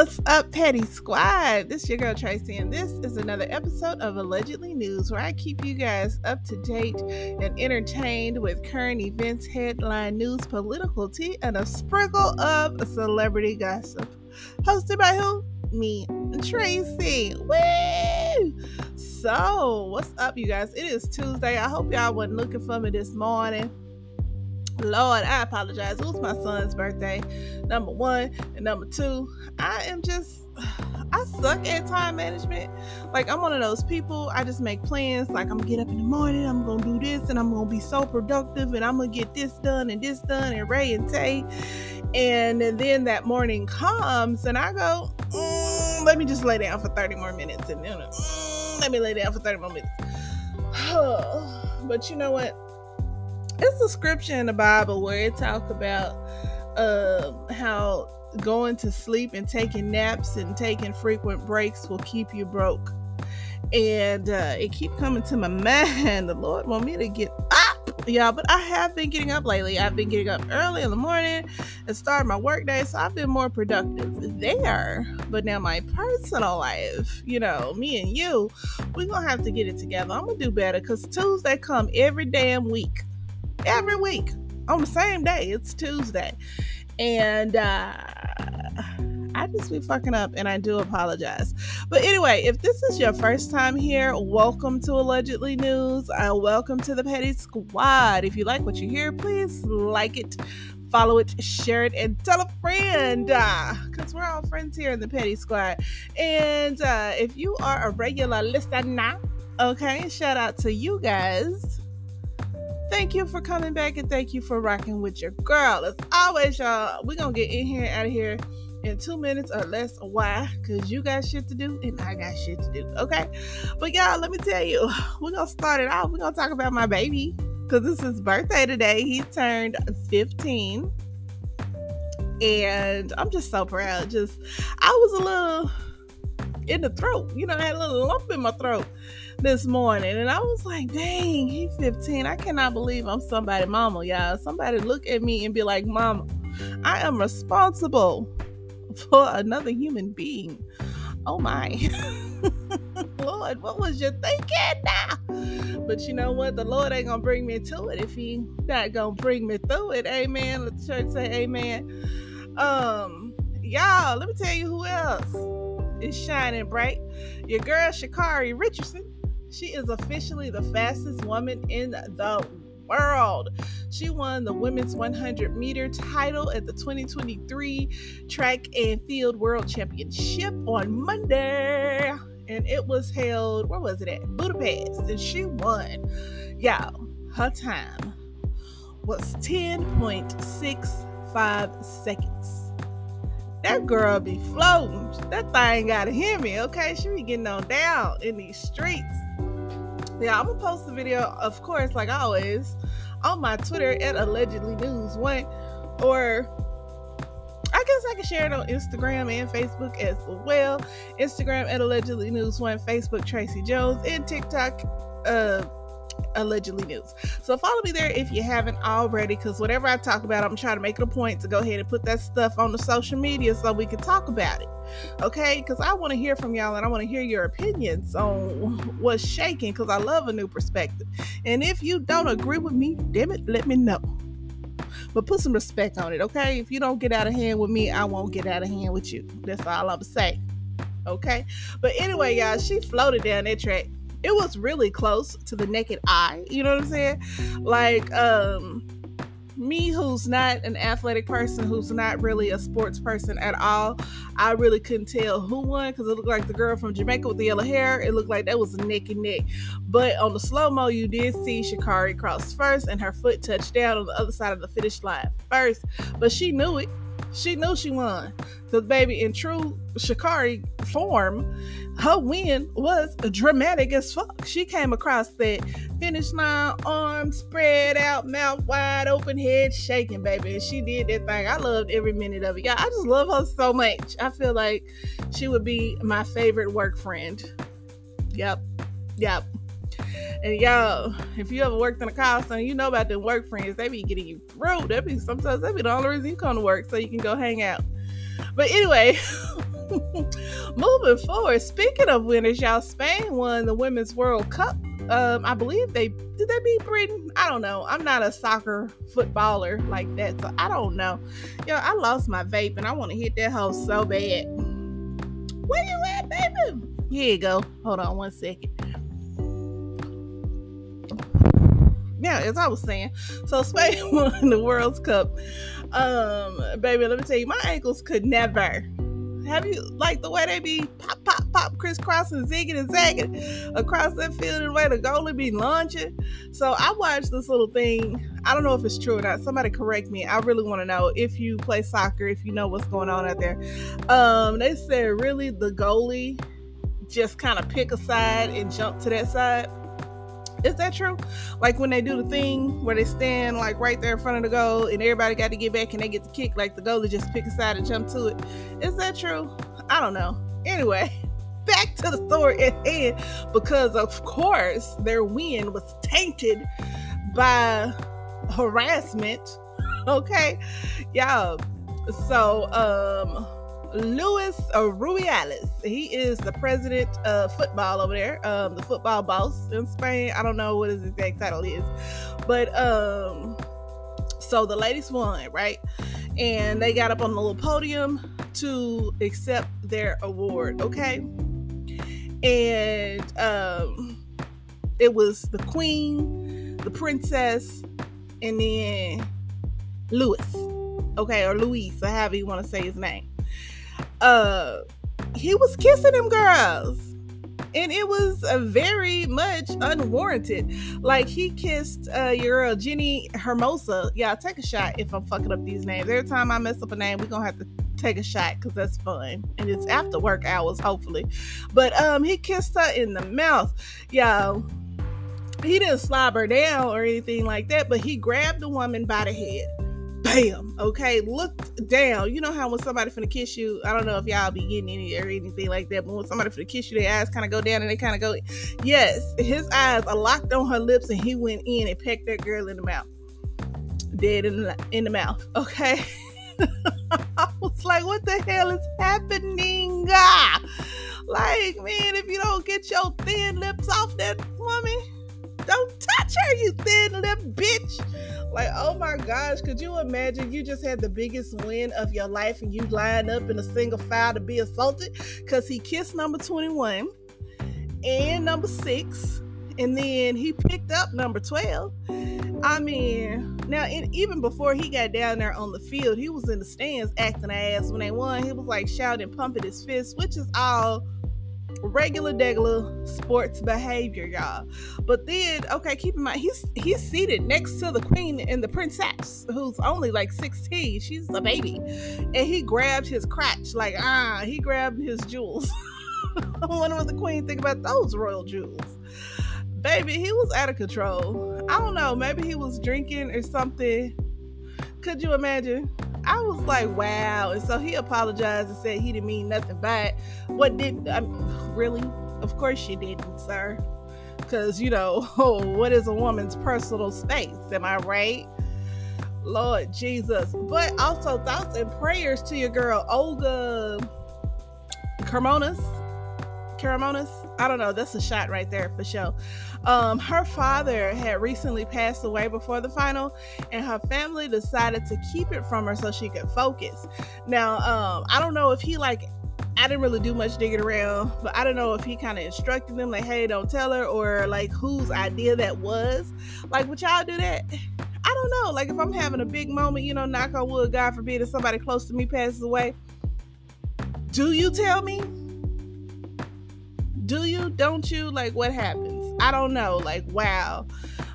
What's up, Petty Squad? This is your girl Tracy, and this is another episode of Allegedly News where I keep you guys up to date and entertained with current events, headline news, political tea, and a sprinkle of celebrity gossip. Hosted by who? Me, Tracy. Woo! So, what's up, you guys? It is Tuesday. I hope y'all wasn't looking for me this morning. Lord, I apologize. It was my son's birthday, number one. And number two, I am just, I suck at time management. Like, I'm one of those people, I just make plans. Like, I'm gonna get up in the morning, I'm gonna do this, and I'm gonna be so productive, and I'm gonna get this done and this done, and Ray and Tay. And then that morning comes, and I go, mm, let me just lay down for 30 more minutes. And then, mm, let me lay down for 30 more minutes. but you know what? It's a scripture in the Bible where it talks about uh, how going to sleep and taking naps and taking frequent breaks will keep you broke. And uh, it keep coming to my mind. The Lord want me to get up, y'all. But I have been getting up lately. I've been getting up early in the morning and start my work day, so I've been more productive there. But now my personal life, you know, me and you, we gonna have to get it together. I'm gonna do better because Tuesday come every damn week every week on the same day. It's Tuesday. And uh, I just be fucking up and I do apologize. But anyway, if this is your first time here, welcome to Allegedly News. Uh, welcome to the Petty Squad. If you like what you hear, please like it, follow it, share it, and tell a friend. Because uh, we're all friends here in the Petty Squad. And uh, if you are a regular listener, now okay, shout out to you guys Thank you for coming back and thank you for rocking with your girl. As always, y'all, we're gonna get in here and out of here in two minutes or less. Why? Because you got shit to do and I got shit to do. Okay. But y'all, let me tell you, we're gonna start it off. We're gonna talk about my baby. Because it's his birthday today. He turned 15. And I'm just so proud. Just I was a little in the throat. You know, I had a little lump in my throat this morning. And I was like, dang, he's 15. I cannot believe I'm somebody mama, y'all. Somebody look at me and be like, Mama, I am responsible for another human being. Oh my. Lord, what was you thinking now? But you know what? The Lord ain't gonna bring me to it if he not gonna bring me through it. Amen. Let the church say amen. Um, y'all, let me tell you who else is shining bright. Your girl Sha'Carri Richardson she is officially the fastest woman in the world. She won the women's 100 meter title at the 2023 Track and Field World Championship on Monday. And it was held, where was it at? Budapest. And she won. Y'all, her time was 10.65 seconds. That girl be floating. That thing gotta hear me, okay? She be getting on down in these streets. Yeah, I'm gonna post the video, of course, like always, on my Twitter at allegedly news one, or I guess I can share it on Instagram and Facebook as well. Instagram at allegedly news one, Facebook Tracy Jones, and TikTok. Uh, allegedly news. So follow me there if you haven't already, because whatever I talk about, I'm trying to make it a point to go ahead and put that stuff on the social media so we can talk about it. Okay, because I want to hear from y'all and I want to hear your opinions on what's shaking because I love a new perspective. And if you don't agree with me, damn it, let me know. But put some respect on it, okay? If you don't get out of hand with me, I won't get out of hand with you. That's all I'm saying. Okay? But anyway, y'all, she floated down that track it was really close to the naked eye. You know what I'm saying? Like, um, me who's not an athletic person, who's not really a sports person at all, I really couldn't tell who won because it looked like the girl from Jamaica with the yellow hair. It looked like that was neck and neck. But on the slow mo, you did see Sha'Carri cross first and her foot touched down on the other side of the finish line first. But she knew it. She knew she won. The baby, in true Sha'Carri form, her win was dramatic as fuck. She came across that finish line, arms spread out, mouth wide open, head shaking, baby. And she did that thing. I loved every minute of it. Yeah, I just love her so much. I feel like she would be my favorite work friend. Yep. Yep. And y'all, if you ever worked in a call center, you know about them work friends. They be getting you through. That be sometimes that be the only reason you come to work so you can go hang out. But anyway, Moving forward, speaking of winners, y'all, Spain won the Women's World Cup. Um, I believe they did they beat Britain. I don't know. I'm not a soccer footballer like that, so I don't know. Yo, I lost my vape and I want to hit that hole so bad. Where you at, baby? Here you go. Hold on one second. Now, as I was saying, so Spain won the World Cup. Um, baby, let me tell you, my ankles could never have you like the way they be pop, pop, pop, crisscrossing, zigging and zagging across that field and the way the goalie be launching? So I watched this little thing. I don't know if it's true or not. Somebody correct me. I really want to know if you play soccer, if you know what's going on out there. Um, they said really the goalie just kind of pick a side and jump to that side. Is that true? Like when they do the thing where they stand like right there in front of the goal and everybody got to get back and they get the kick, like the goalie just pick a side and jump to it. Is that true? I don't know. Anyway, back to the story at hand because of course their win was tainted by harassment. Okay, y'all. So um Luis Rubiales. He is the president of football over there, um, the football boss in Spain. I don't know what his exact title is, but um, so the ladies won, right? And they got up on the little podium to accept their award, okay? And um, it was the queen, the princess, and then Louis, okay, or Luis, or however you want to say his name uh he was kissing them girls and it was uh, very much unwarranted. Like he kissed uh, your girl Jenni Hermoso. Yeah, take a shot if I'm fucking up these names. Every time I mess up a name, we're gonna have to take a shot because that's fun and it's after work hours, hopefully. But um, he kissed her in the mouth. Yeah, he didn't slob her down or anything like that, but he grabbed the woman by the head bam, okay, looked down. You know how when somebody finna kiss you, I don't know if y'all be getting any or anything like that, but when somebody finna kiss you, their eyes kind of go down and they kind of go, yes, his eyes are locked on her lips and he went in and pecked that girl in the mouth. Dead in the, in the mouth, okay? I was like, what the hell is happening? Ah! Like, man, if you don't get your thin lips off that woman, don't touch her, you thin lip bitch. Like, oh my gosh, could you imagine you just had the biggest win of your life and you line up in a single file to be assaulted? Because he kissed number 21 and number six, and then he picked up number 12. I mean, now, in, even before he got down there on the field, he was in the stands acting ass when they won. He was like shouting, pumping his fist, which is all regular degular sports behavior, y'all. But then, okay, keep in mind he's he's seated next to the queen and the princess, who's only like 16. She's a baby. And he grabbed his crotch, like ah, he grabbed his jewels. I wonder what the queen think about those royal jewels. Baby, he was out of control. I don't know, maybe he was drinking or something. Could you imagine? I was like, wow. And so he apologized and said he didn't mean nothing by it. What did, I mean, really? Of course you didn't, sir. Because, you know, oh, what is a woman's personal space? Am I right? Lord Jesus. But also thoughts and prayers to your girl, Olga Carmonas. Caramonas. I don't know. That's a shot right there for sure. Um, her father had recently passed away before the final, and her family decided to keep it from her so she could focus. Now, um, I don't know if he like I didn't really do much digging around, but I don't know if he kind of instructed them, like, hey, don't tell her, or like whose idea that was. Like, would y'all do that? I don't know. Like, if I'm having a big moment, you know, knock on wood, God forbid, if somebody close to me passes away, do you tell me? Do you? Don't you? Like, what happens? I don't know. Like, wow.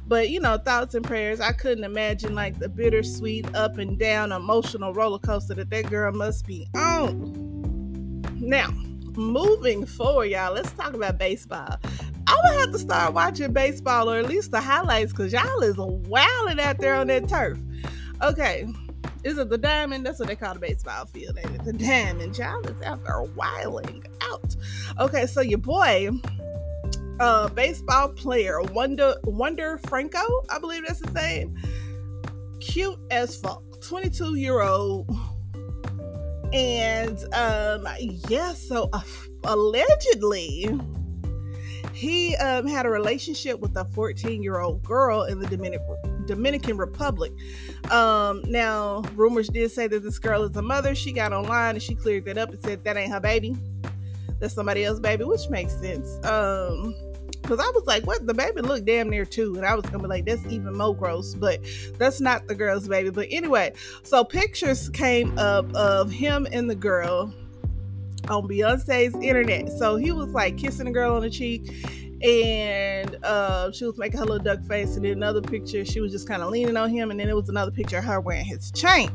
But, you know, thoughts and prayers. I couldn't imagine like the bittersweet, up and down emotional roller coaster that that girl must be on. Now, moving forward, y'all, let's talk about baseball. I'm gonna have to start watching baseball or at least the highlights because y'all is wilding out there on that turf. Okay, is it the diamond? That's what they call the baseball field, ain't it? The diamond. Child is out there wiling out. Okay, so your boy, uh, baseball player Wonder Wonder Franco, I believe that's his name. Cute as fuck. 22 year old. And um, yeah, so uh, allegedly, he um, had a relationship with a 14 year old girl in the Dominican Dominican Republic. Um, now, rumors did say that this girl is a mother. She got online and she cleared that up and said that ain't her baby. That's somebody else's baby, which makes sense. Um, because I was like, what? The baby looked damn near two. And I was going to be like, that's even more gross. But that's not the girl's baby. But anyway, so pictures came up of him and the girl on Beyonce's internet. So he was like kissing a girl on the cheek and uh, she was making her little duck face. And then another picture, she was just kind of leaning on him. And then it was another picture of her wearing his chain.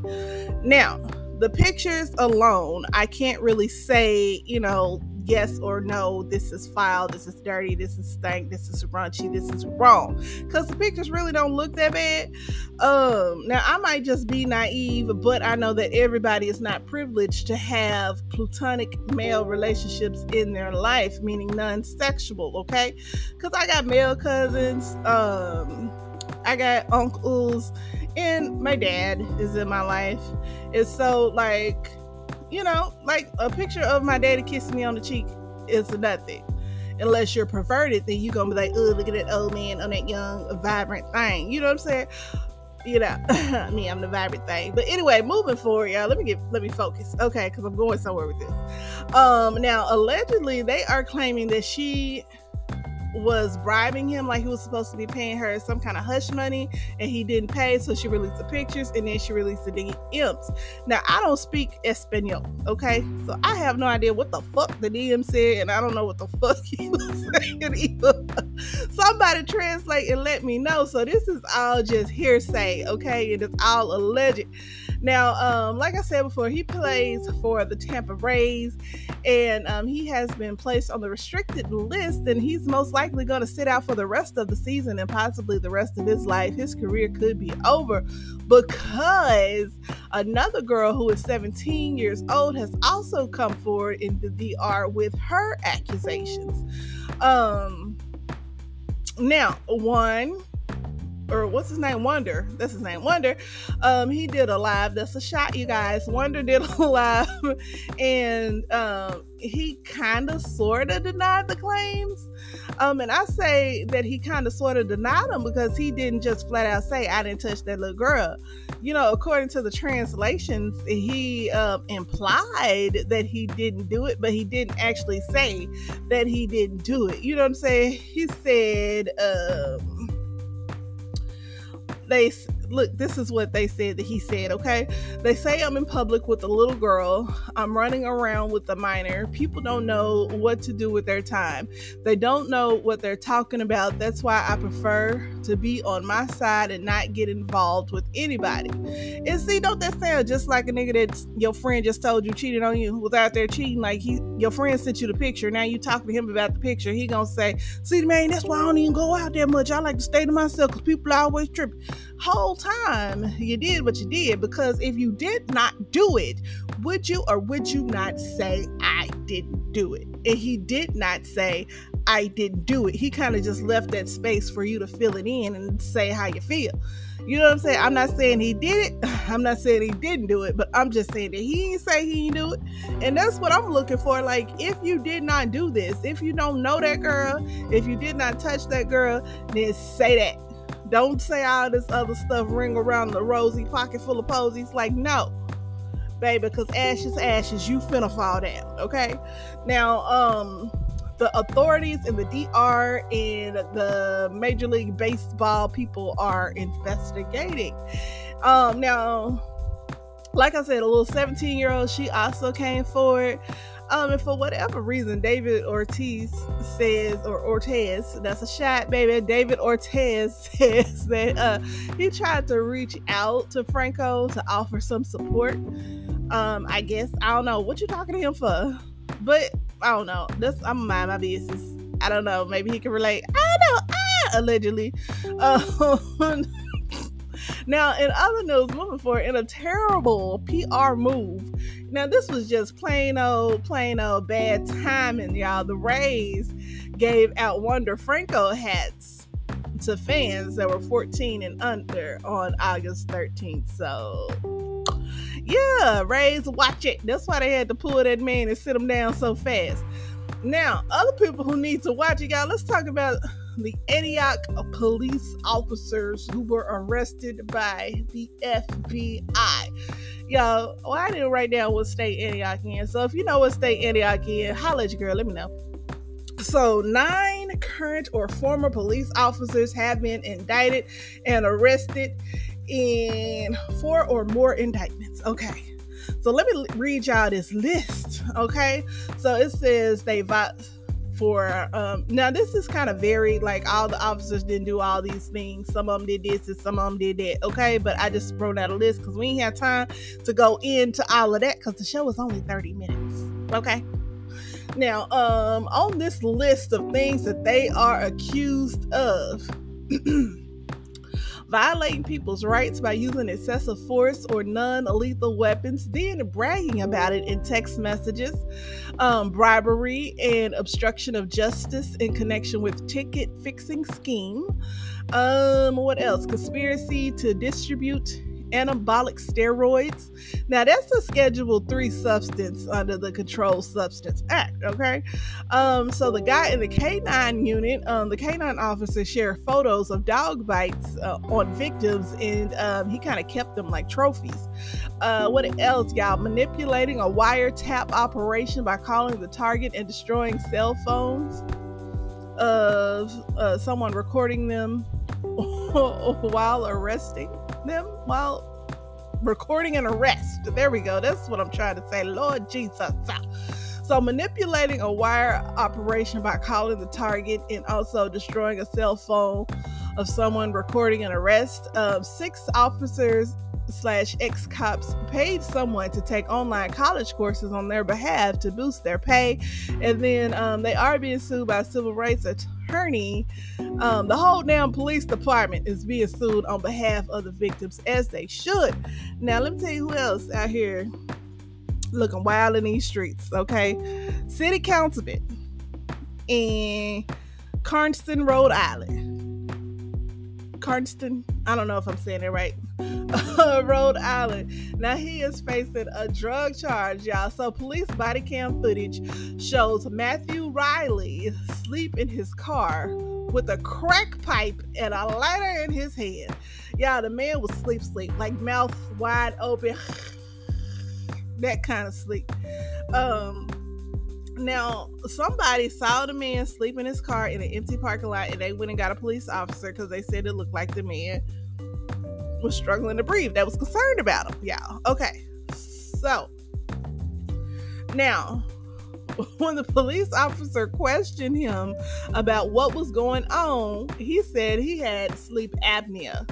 Now, the pictures alone, I can't really say, you know, yes or no, this is foul, this is dirty, this is stank, this is raunchy, this is wrong. Because the pictures really don't look that bad. Um, now I might just be naive, but I know that everybody is not privileged to have platonic male relationships in their life, meaning non-sexual, okay? Because I got male cousins, um, I got uncles, and my dad is in my life. And so like you know, like a picture of my daddy kissing me on the cheek is nothing. Unless you're perverted, then you're gonna be like, oh, look at that old man on that young, vibrant thing. You know what I'm saying? You know, me, I'm the vibrant thing. But anyway, moving forward, y'all. Let me get let me focus. Okay, because I'm going somewhere with this. Um, now allegedly they are claiming that she was bribing him like he was supposed to be paying her some kind of hush money and he didn't pay so she released the pictures and then she released the DMs. Now I don't speak Espanol, okay? So I have no idea what the fuck the DM said and I don't know what the fuck he was saying either. Somebody translate and let me know. So this is all just hearsay, okay? And it's all alleged. Now, um, like I said before, he plays for the Tampa Rays, and um, he has been placed on the restricted list, and he's most likely going to sit out for the rest of the season and possibly the rest of his life. His career could be over because another girl who is 17 years old has also come forward in the DR with her accusations. Um, now, one or what's his name? Wonder. That's his name. Wonder. Um, he did a live. That's a shot, you guys. Wonder did a live, and um, he kind of sort of denied the claims. Um, and I say that he kind of sort of denied them because he didn't just flat out say, I didn't touch that little girl. You know, according to the translations, he um, implied that he didn't do it, but he didn't actually say that he didn't do it. You know what I'm saying? He said, um, they look, this is what they said that he said, okay? They say I'm in public with a little girl. I'm running around with a minor. People don't know what to do with their time. They don't know what they're talking about. That's why I prefer to be on my side and not get involved with anybody. And see, don't that sound just like a nigga that your friend just told you cheated on you was out there cheating? Like he your friend sent you the picture. Now you talking to him about the picture. He gonna say, see man, that's why I don't even go out that much. I like to stay to myself because people are always tripping. Whole time you did what you did because if you did not do it, would you or would you not say, I didn't do it? And he did not say, I didn't do it. He kind of just left that space for you to fill it in and say how you feel. You know what I'm saying? I'm not saying he did it. I'm not saying he didn't do it, but I'm just saying that he didn't say he didn't do it. And that's what I'm looking for. Like, if you did not do this, if you don't know that girl, if you did not touch that girl, then say that don't say all this other stuff ring around the rosy pocket full of posies. Like, no, baby, because ashes, ashes, you finna fall down. Okay. Now, um, the authorities in the DR and the Major League Baseball people are investigating. Um, now, like I said, a little 17 year old, she also came forward. Um, and for whatever reason, David Ortiz says, or Ortez, that's a shot, baby. David Ortez says that uh, he tried to reach out to Franco to offer some support. Um, I guess I don't know what you talking to him for, but I don't know. That's I'm mind my business. I don't know. Maybe he can relate. I don't know. Ah, allegedly. Um, now, in other news, moving forward, in a terrible PR move, now, this was just plain old, plain old bad timing, y'all. The Rays gave out Wander Franco hats to fans that were 14 and under on August 13th. So, Yeah, Rays, watch it. That's why they had to pull that man and sit him down so fast. Now, other people who need to watch it, y'all, let's talk about the Antioch police officers who were arrested by the FBI. Y'all, well, I didn't write down what state Antioch in. So if you know what state Antioch in, holla at your girl, let me know. So, nine current or former police officers have been indicted and arrested in four or more indictments. Okay. So, let me read y'all this list. Okay. So, it says they for um now this is kind of varied like all the officers didn't do all these things. Some of them did this and some of them did that okay? But i just wrote out a list because we ain't have time to go into all of that because the show is only 30 minutes okay? Now, um, on this list of things that they are accused of, violating people's rights by using excessive force or non lethal weapons, then bragging about it in text messages, um, bribery and obstruction of justice in connection with ticket fixing scheme. Um, what else? Conspiracy to distribute anabolic steroids. Now, that's a Schedule 3 substance under the Controlled Substance Act, okay? Um, so the guy in the K9 unit, um, the K9 officer shared photos of dog bites uh, on victims and um, he kind of kept them like trophies. Uh, what else, y'all? Manipulating a wiretap operation by calling the target and destroying cell phones of uh, someone recording them while arresting them while recording an arrest. There we go. That's what I'm trying to say. Lord Jesus. So, manipulating a wire operation by calling the target and also destroying a cell phone of someone recording an arrest. Um, six officers slash ex cops paid someone to take online college courses on their behalf to boost their pay, and then um, they are being sued by a civil rights attorney. Um, the whole damn police department is being sued on behalf of the victims, as they should. Now, let me tell you who else out here looking wild in these streets. Okay, city councilman in Carnston, Rhode Island. Carnston, I don't know if I'm saying it right. Rhode Island. Now he is facing a drug charge, y'all. So police body cam footage shows Matthew Riley sleep in his car with a crack pipe and a lighter in his hand. Y'all, the man was sleep sleep, like mouth wide open, that kind of sleep. Um now, somebody saw the man sleep in his car in an empty parking lot and they went and got a police officer because they said it looked like the man was struggling to breathe. That was concerned about him, y'all. Okay. So, now, when the police officer questioned him about what was going on, he said he had sleep apnea.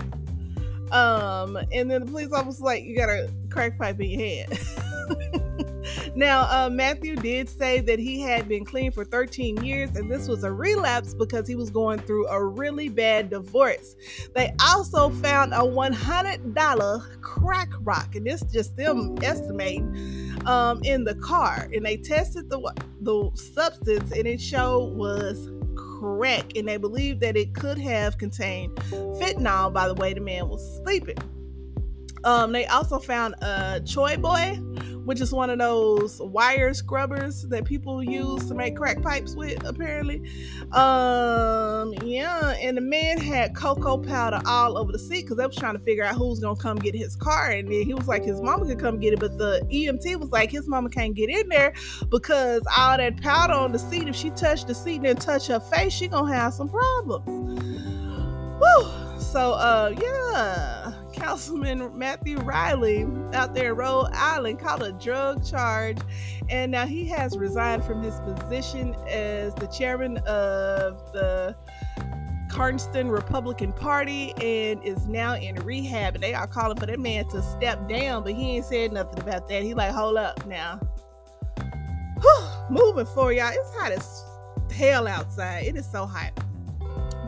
Um, and then the police officer was like, You got a crack pipe in your head. now, uh, Matthew did say that he had been clean for 13 years, and this was a relapse because he was going through a really bad divorce. They also found a $100 crack rock, and this just them estimating um, in the car. And they tested the the substance, and it showed was crack, and they believed that it could have contained fentanyl by the way the man was sleeping. Um, they also found a Chore Boy, which is one of those wire scrubbers that people use to make crack pipes with, apparently. Um, yeah, and the man had cocoa powder all over the seat because they was trying to figure out who's gonna come get his car. And then he was like, his mama could come get it, but the EMT was like, his mama can't get in there because all that powder on the seat, if she touched the seat and then touch her face, she gonna have some problems. Woo! So uh yeah Councilman Matthew Riley out there in Rhode Island caught a drug charge, and now he has resigned from his position as the chairman of the Carnston Republican Party and is now in rehab. And they are calling for that man to step down, but he ain't said nothing about that. He like, hold up now. Whew, moving forward, y'all. It's hot as hell outside. It is so hot.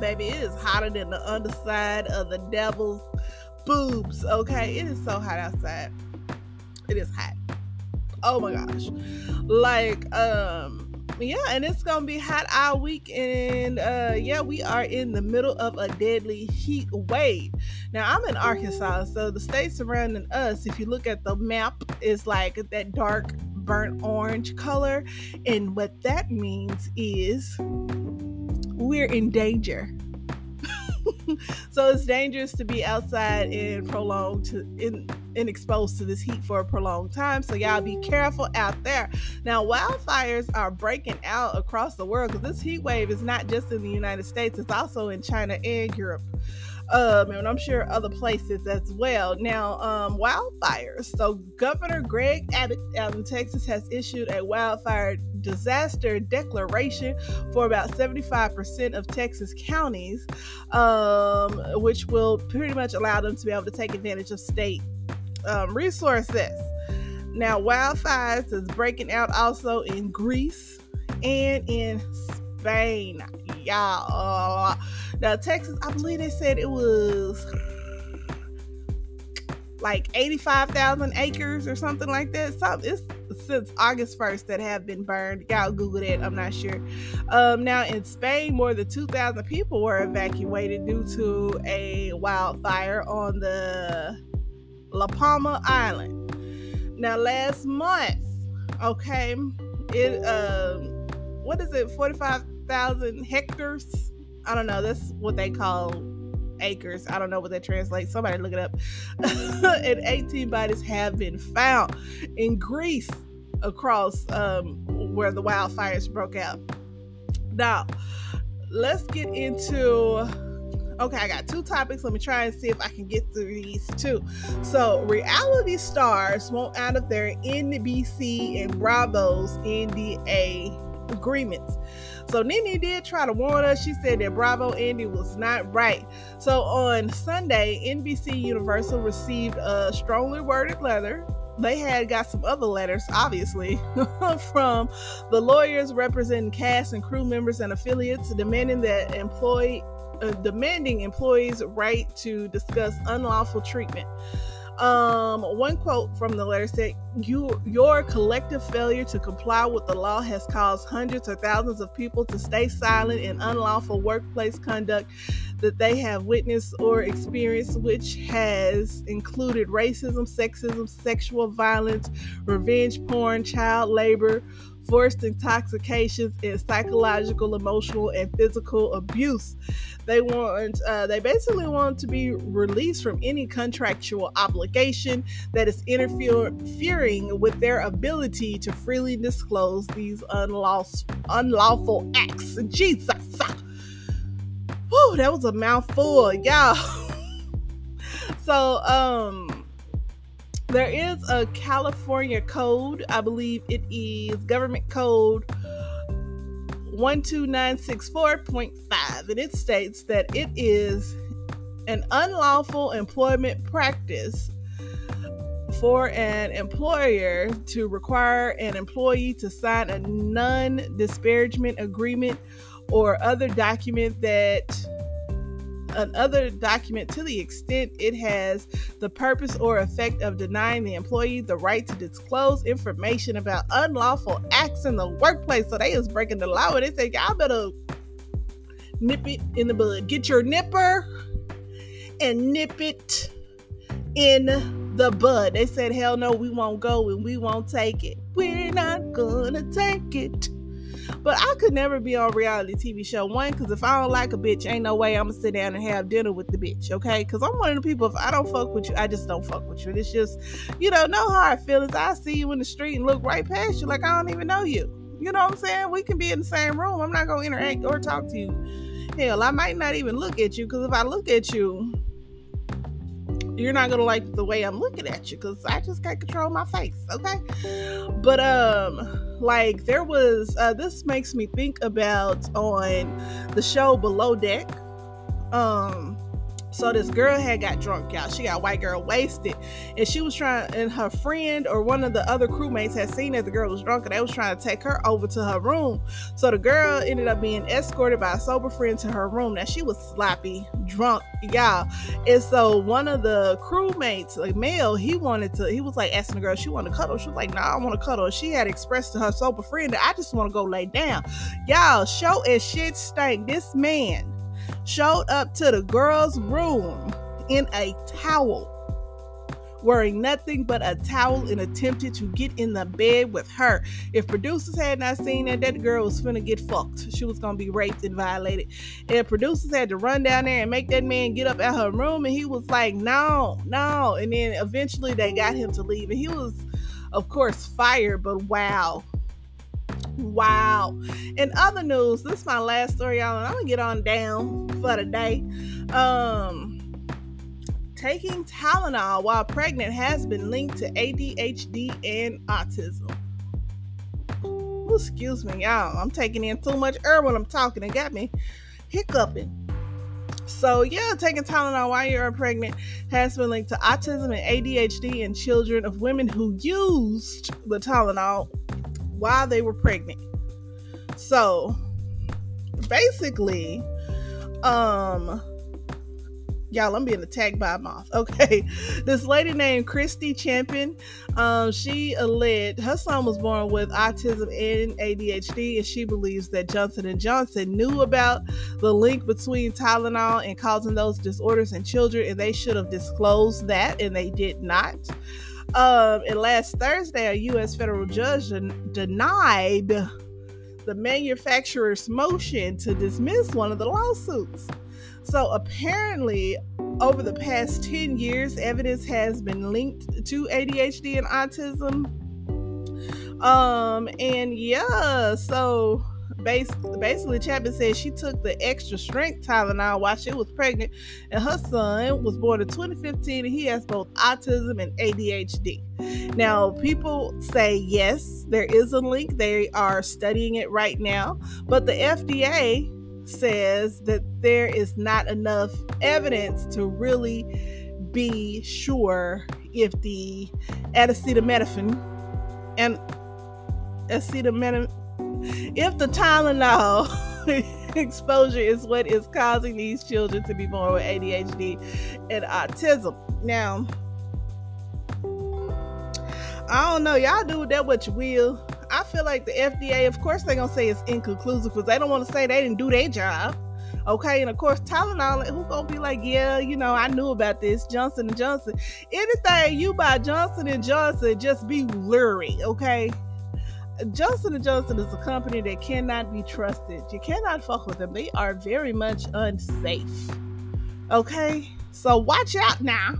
Baby, it is hotter than the underside of the devil's boobs. Okay, it is so hot outside. It is hot. Oh my gosh. Like, um, Yeah, and it's gonna be hot all week, and uh, yeah, we are in the middle of a deadly heat wave. Now, I'm in Arkansas, so the state surrounding us, if you look at the map, is like that dark burnt orange color, and what that means is we're in danger. so it's dangerous to be outside and prolonged to in, and exposed to this heat for a prolonged time. So y'all be careful out there. Now wildfires are breaking out across the world because this heat wave is not just in the United States; it's also in China and Europe um, and I'm sure other places as well. Now, um, wildfires. So, Governor Greg Abbott out in Texas has issued a wildfire disaster declaration for about 75% of Texas counties, um, which will pretty much allow them to be able to take advantage of state um, resources. Now, wildfires is breaking out also in Greece and in Spain, y'all. Now, Texas, I believe they said it was like 85,000 acres or something like that. Some it's since August 1st that have been burned. Y'all Google it. I'm not sure. Um, now in Spain, more than 2,000 people were evacuated due to a wildfire on the La Palma Island. Now last month, okay, it um, what is it? 45,000 hectares I don't know. That's what they call acres. I don't know what that translates. Somebody look it up. and 18 bodies have been found in Greece across um, where the wildfires broke out. Now, let's get into. Okay, I got two topics. Let me try and see if I can get through these two. So, reality stars want out of their NBC and Bravo's NDA agreements. So Nene did try to warn us. She said that Bravo Andy was not right. So on Sunday, NBC Universal received a strongly worded letter. They had got some other letters, obviously, from the lawyers representing cast and crew members and affiliates demanding that employee uh, demanding employees' right to discuss unlawful treatment. Um, one quote from the letter said, "You, your collective failure to comply with the law has caused hundreds or thousands of people to stay silent in unlawful workplace conduct that they have witnessed or experienced, which has included racism, sexism, sexual violence, revenge porn, child labor." forced intoxications and psychological, emotional, and physical abuse. They want, uh, they basically want to be released from any contractual obligation that is interfering with their ability to freely disclose these unlawful, unlawful acts. Jesus. Whew, that was a mouthful, y'all. so, um, there is a California code. I believe it is government code 12964.5, and it states that it is an unlawful employment practice for an employer to require an employee to sign a non disparagement agreement or other document that another document to the extent it has the purpose or effect of denying the employee the right to disclose information about unlawful acts in the workplace. So they is breaking the law and they say, y'all better nip it in the bud. Get your nipper and nip it in the bud. They said, hell no, we won't go and we won't take it. We're not gonna take it. But I could never be on reality TV show. One, because if I don't like a bitch, ain't no way I'm gonna sit down and have dinner with the bitch. Okay, because I'm one of the people. If I don't fuck with you, I just don't fuck with you. It's just, you know, no hard feelings. I see you in the street and look right past you like I don't even know you. You know what I'm saying? We can be in the same room. I'm not gonna interact or talk to you. Hell, I might not even look at you because if I look at you, you're not gonna like the way I'm looking at you because I just can't control my face, okay? But um, like there was uh, this makes me think about on the show Below Deck. Um, So this girl had got drunk, y'all. She got white girl wasted, and she was trying. And her friend or one of the other crewmates had seen that the girl was drunk, and they was trying to take her over to her room. So the girl ended up being escorted by a sober friend to her room. Now she was sloppy, drunk, y'all. And so one of the crewmates, like male, he wanted to. He was like asking the girl, she wanted to cuddle. She was like, "No, nah, I want to cuddle." She had expressed to her sober friend that I just want to go lay down. Y'all, show as shit stank. This man showed up to the girl's room in a towel, wearing nothing but a towel and attempted to get in the bed with her. If producers had not seen that, that girl was finna get fucked. She was gonna be raped and violated. And producers had to run down there and make that man get up at her room, and he was like, no, no. And then eventually they got him to leave, and he was, of course, fired, but wow Wow. In other news, this is my last story, y'all, and I'm gonna get on down for the day. Um taking Tylenol while pregnant has been linked to ADHD and autism. Ooh, excuse me, y'all. I'm taking in too much air when I'm talking. It got me hiccuping. So, yeah, taking Tylenol while you're pregnant has been linked to autism and ADHD in children of women who used the Tylenol while they were pregnant. So basically, um, y'all, I'm being attacked by a moth. Okay, this lady named Christy Champion, um, she alleged her son was born with autism and ADHD, and she believes that Johnson and Johnson knew about the link between Tylenol and causing those disorders in children, and they should have disclosed that, and they did not. Um, and last Thursday, a U.S. federal judge den- denied the manufacturer's motion to dismiss one of the lawsuits. So apparently, over the past 10 years, evidence has been linked to ADHD and autism. Um, and yeah, so basically Chapman said she took the extra strength Tylenol while she was pregnant, and her son was born in 2015, and he has both autism and ADHD. Now, people say yes, there is a link. They are studying it right now, but the FDA says that there is not enough evidence to really be sure if the acetaminophen and acetaminophen if the Tylenol exposure is what is causing these children to be born with ADHD and autism. Now, I don't know. Y'all do that what you will. I feel like the FDA, of course, they're gonna say it's inconclusive because they don't want to say they didn't do their job. Okay, and of course, Tylenol, who gonna be like, yeah, you know, I knew about this, Johnson and Johnson. Anything you buy Johnson and Johnson, just be leery, okay? Johnson & Johnson is a company that cannot be trusted. You cannot fuck with them. They are very much unsafe. Okay? So watch out now.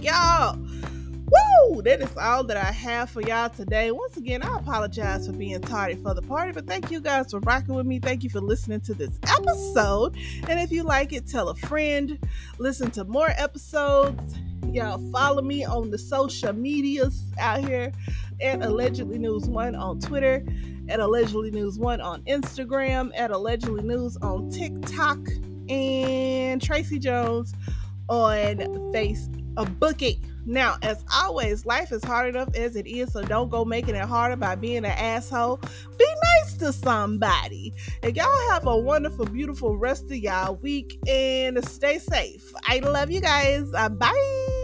Y'all, woo! That is all that I have for y'all today. Once again, I apologize for being tardy for the party, but thank you guys for rocking with me. Thank you for listening to this episode. And if you like it, tell a friend. Listen to more episodes. Y'all follow me on the social medias out here at Allegedly News One on Twitter, at Allegedly News One on Instagram, at Allegedly News on TikTok, and Tracy Jones on Facebook. Now, as always, life is hard enough as it is, so don't go making it harder by being an asshole. Be nice to somebody. And y'all have a wonderful, beautiful rest of y'all week and stay safe. I love you guys. Uh, bye.